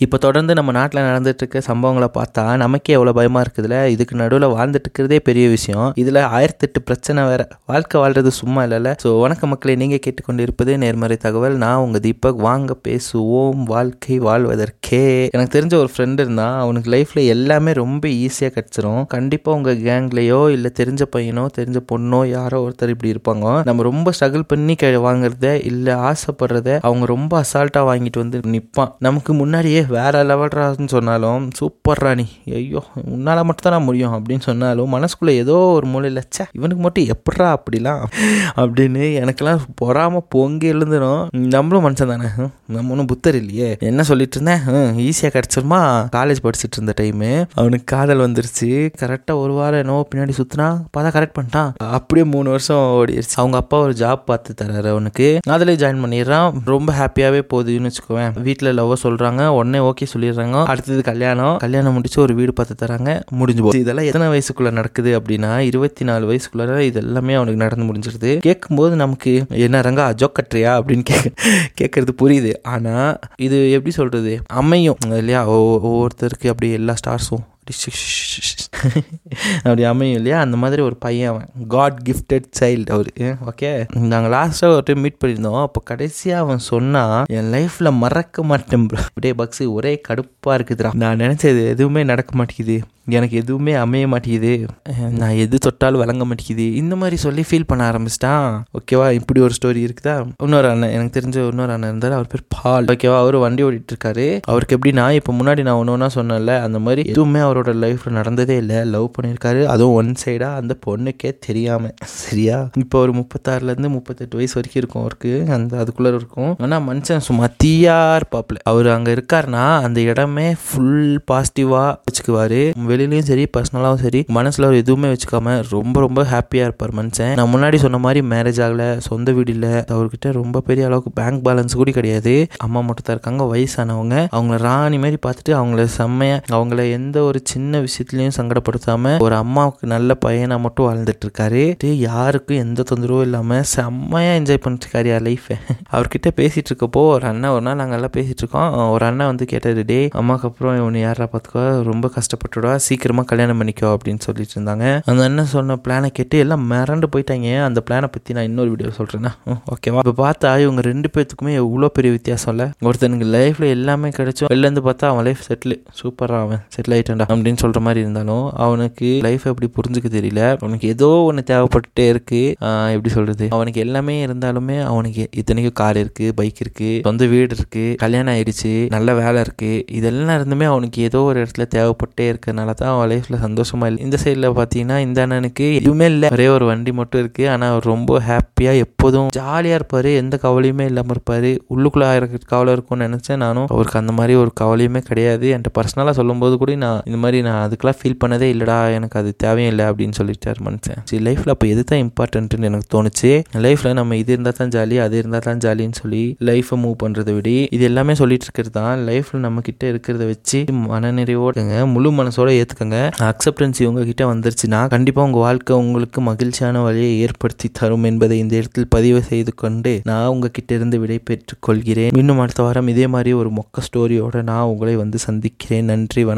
இப்போ தொடர்ந்து நம்ம நாட்டில் நடந்துட்டுருக்க சம்பவங்களை பார்த்தா நமக்கே எவ்வளோ பயமாக இருக்குதுல்ல? இதுக்கு நடுவில் வாழ்ந்துட்டு இருக்கிறதே பெரிய விஷயம். இதில் ஆயிரத்தெட்டு பிரச்சனை வேற. வாழ்க்கை வாழ்றது சும்மா இல்லைல்ல. ஸோ வணக்க மக்களை நீங்கள் கேட்டுக்கொண்டு இருப்பது நேர்மறை தகவல். நான் உங்கள் தீபக். வாங்க பேசுவோம். வாழ்க்கை வாழ்வதற்கே. எனக்கு தெரிஞ்ச ஒரு ஃப்ரெண்டு இருந்தான். அவனுக்கு லைஃப்பில் எல்லாமே ரொம்ப ஈஸியாக கிடச்சிரும். கண்டிப்பாக உங்கள் கேங்லேயோ இல்லை தெரிஞ்ச பையனோ தெரிஞ்ச பொண்ணோ யாரோ ஒருத்தர் இப்படி இருப்பாங்க. நம்ம ரொம்ப ஸ்ட்ரகிள் பண்ணி கே வாங்குறத இல்லை ஆசைப்படுறத அவங்க ரொம்ப அசால்ட்டாக வாங்கிட்டு வந்து நிற்பான் நமக்கு முன்னாடியே வேறு லெவல்றான்னு சொன்னாலும் சூப்பர் ராணி. ஐயோ உன்னால் மட்டும் தான் முடியும். அப்படின்னு சொன்னாலும் மனசுக்குள்ளே ஏதோ ஒரு மூலையில் சே இவனுக்கு மட்டும் எப்பட்றா அப்படிலாம்? அப்படின்னு எனக்கெல்லாம் பொறாமல் பொங்கி எழுந்துடும் நம்மளும் மனுஷன் தானே. நம்ம ஒன்றும் புத்தர் இல்லையே. என்ன சொல்லிட்டு இருந்தேன்? ஈஸியாக கிடச்சிருமா? காலேஜ் படிச்சுட்டு இருந்த டைமு அவனுக்கு காதல் வந்துருச்சு. கரெக்டாக ஒரு வாரம் என்னவோ பின்னாடி சுற்றினா பார்த்தா கரெக்ட் பண்ணிட்டான். அப்படியே மூணு வருஷம் ஓடிடுச்சு அவங்க அப்பா ஒரு ஜாப் பார்த்து தர்றாரு அவனுக்கு. அதில் ஜாயின் பண்ணிடுறான். ரொம்ப ஹாப்பியாகவே போகுதுன்னு வச்சுக்கோவேன். வீட்டில் லவ் சொல்கிறாங்க உடனே ஓகே சொல்லிடுறாங்க. அடுத்தது கல்யாணம். கல்யாணம் முடிச்சு ஒரு வீடு பார்த்து தராங்க. முடிஞ்சு போகுது இதெல்லாம் எத்தனை வயசுக்குள்ள நடக்குது அப்படின்னா இருபத்தி நாலு வயசுக்குள்ள இது எல்லாமே அவனுக்கு நடந்து முடிஞ்சிருது. கேட்கும்போது நமக்கு என்ன ரங்கா ஜோக் கட்டுறியா? அப்படின்னு கேட்க கேட்கறது புரியுது. ஆனால் இது எப்படி சொல்றது? அமையும் இல்லையா? ஒவ்வொருத்தருக்கு அப்படி எல்லா ஸ்டார்ஸும் அப்படி அமையும் இல்லையா அந்த மாதிரி ஒரு பையன் அவன். காட் கிஃப்டட் சைல்டு அவர். ஓகே நாங்கள் லாஸ்ட்டாக ஒரு டைம் மீட் பண்ணியிருந்தோம். அப்போ கடைசியாக அவன் சொன்னால் என் லைஃப்பில் மறக்க மாட்டேன் ப்ரோ அப்படியே பக்ஸு ஒரே கடுப்பாக இருக்குதுடா. நான் நினச்சது எதுவுமே நடக்க மாட்டேங்குது. எனக்கு எதுவுமே அமைய மாட்டேங்குது. நான் எது தொட்டாலும் வழங்க மாட்டேங்குது. இந்த மாதிரி சொல்லி ஃபீல் பண்ண ஆரம்பிச்சிட்டான். ஓகேவா இப்படி ஒரு ஸ்டோரி இருக்குதா? இன்னொரு அண்ணன் எனக்கு தெரிஞ்ச இன்னொரு அண்ணன் இருந்தார். அவர் பேர் பால். ஓகேவா அவர் வண்டி ஓடிட்டு இருக்காரு. அவருக்கு எப்படின்னா இப்போ முன்னாடி நான் ஒன்று ஒன்றா சொன்னேன்ல அந்த மாதிரி எதுவுமே அவரோட லைஃப்பில் நடந்ததே இல்லை லவ் பண்ணியிருக்காரு அதுவும் ஒன் சைடாக அந்த பொண்ணுக்கே தெரியாமல் சரியா? இப்போ ஒரு முப்பத்தாறுலேருந்து முப்பத்தெட்டு வயசு வரைக்கும் இருக்கும் அவருக்கு. அந்த அதுக்குள்ளே இருக்கும். ஆனால் மனுஷன் சும்மா தீயா இருப்பாப்புல. அவர் அங்கே இருக்காருன்னா அந்த இடமே ஃபுல் பாசிட்டிவாக வச்சுக்குவாரு. வெளியிலையும் சரி பர்சனலாகவும் சரி மனசில் அவர் எதுவுமே வச்சுக்காம ரொம்ப ரொம்ப ஹாப்பியாக இருப்பார் மனுஷன். நான் முன்னாடி சொன்ன மாதிரி மேரேஜ் ஆகலை சொந்த வீடு இல்லை. அவர்கிட்ட ரொம்ப பெரிய அளவுக்கு பேங்க் பேலன்ஸ் கூட கிடையாது. அம்மா மட்டும் தான் இருக்காங்க வயசானவங்க. அவங்கள ராணி மாதிரி பார்த்துட்டு அவங்கள செம்மையாக அவங்கள எந்த ஒரு சின்ன விஷயத்துலையும் சங்கடப்படுத்தாம ஒரு அம்மாவுக்கு நல்ல பையனா மட்டும் வாழ்ந்துட்டு இருக்காரு இது யாருக்கும் எந்த தொந்தரவும் இல்லாம செம்மையா என்ஜாய் பண்ணிட்டு இருக்காரு யார் அவர்கிட்ட பேசிட்டு இருக்கப்போ ஒரு அண்ணன் ஒரு நாள் நாங்கள் எல்லாம் பேசிட்டு இருக்கோம் ஒரு அண்ணன் வந்து கேட்டாரு டே அம்மாக்கு அப்புறம் இவனை யாரா பார்த்துக்கோ ரொம்ப கஷ்டப்பட்டுடா சீக்கிரமா கல்யாணம் பண்ணிக்கோ அப்படின்னு சொல்லிட்டு இருந்தாங்க அந்த அண்ணன் சொன்ன பிளானை கேட்டு எல்லாம் மிரண்டு போயிட்டாங்க. அந்த பிளானை பத்தி நான் இன்னொரு வீடியோ சொல்றேன்னா. ஓகேவா இப்போ பார்த்தா இவங்க ரெண்டு பேர்த்துக்குமே எவ்வளோ பெரிய வித்தியாசம் இல்லை. ஒருத்தனுக்கு லைஃப்ல எல்லாமே கிடைச்சோம் வெளில இருந்து பார்த்தா அவன் லைஃப் செட்டில் சூப்பரா அவன் செட்டில் ஆயிட்டான்டா அப்படின்னு சொல்ற மாதிரி இருந்தாலும் அவனுக்கு லைஃப் எப்படி புரிஞ்சுக்க தெரியல. அவனுக்கு ஏதோ ஒன்று தேவைப்பட்டுட்டே இருக்கு. எப்படி சொல்றது? அவனுக்கு எல்லாமே இருந்தாலுமே அவனுக்கு இத்தனைக்கும் கார் இருக்கு பைக் இருக்கு சொந்த வீடு இருக்கு கல்யாணம் ஆயிடுச்சு நல்ல வேலை இருக்கு. இதெல்லாம் இருந்துமே அவனுக்கு ஏதோ ஒரு இடத்துல தேவைப்பட்டே இருக்கறனால தான் அவன் லைஃப்ல சந்தோஷமா இல்லை. இந்த சைடில் பார்த்தீங்கன்னா இந்த அண்ணனுக்கு எதுவுமே இல்லை. ஒரே ஒரு வண்டி மட்டும் இருக்கு. ஆனால் அவர் ரொம்ப ஹாப்பியாக எப்போதும் ஜாலியாக இருப்பாரு. எந்த கவலையுமே இல்லாமல் இருப்பாரு. உள்ளுக்குள்ள இருக்க கவலை இருக்கும்னு நினைச்சேன் நானும். அவருக்கு அந்த மாதிரி ஒரு கவலையுமே கிடையாது. என்கிட்ட பர்சனலாக சொல்லும்போது கூட நான் இந்த மாதிரி நான் அதுக்கெல்லாம் ஃபீல் பண்ணதே இல்லைடா எனக்கு அது தேவையும் இல்லை அப்படின்னு சொல்லிட்டார் மனுஷன். சரி லைஃப்பில் அப்போ எது தான் இம்பார்ட்டன்ட்னு எனக்கு தோணுச்சு? லைஃப்பில் நம்ம இது இருந்தால் தான் ஜாலி அது இருந்தால் தான் ஜாலின்னு சொல்லி லைஃப்பை மூவ் பண்ணுறதை விட. இது எல்லாமே சொல்லிட்டு இருக்கிறது தான். லைஃப்பில் நம்ம கிட்ட இருக்கிறத வச்சு மனநிறைவோடுங்க முழு மனசோட ஏற்றுக்கங்க அக்செப்டன்ஸ் உங்ககிட்ட வந்துருச்சுன்னா கண்டிப்பாக உங்கள் வாழ்க்கை உங்களுக்கு மகிழ்ச்சியான வழியை ஏற்படுத்தி தரும் என்பதை இந்த இடத்தில் பதிவு செய்து கொண்டு நான் உங்ககிட்ட இருந்து விடை பெற்றுக் கொள்கிறேன். இன்னும் அடுத்த வாரம் இதே மாதிரி ஒரு மொக்க ஸ்டோரியோட நான் உங்களை வந்து சந்திக்கிறேன். நன்றி வணக்கம்.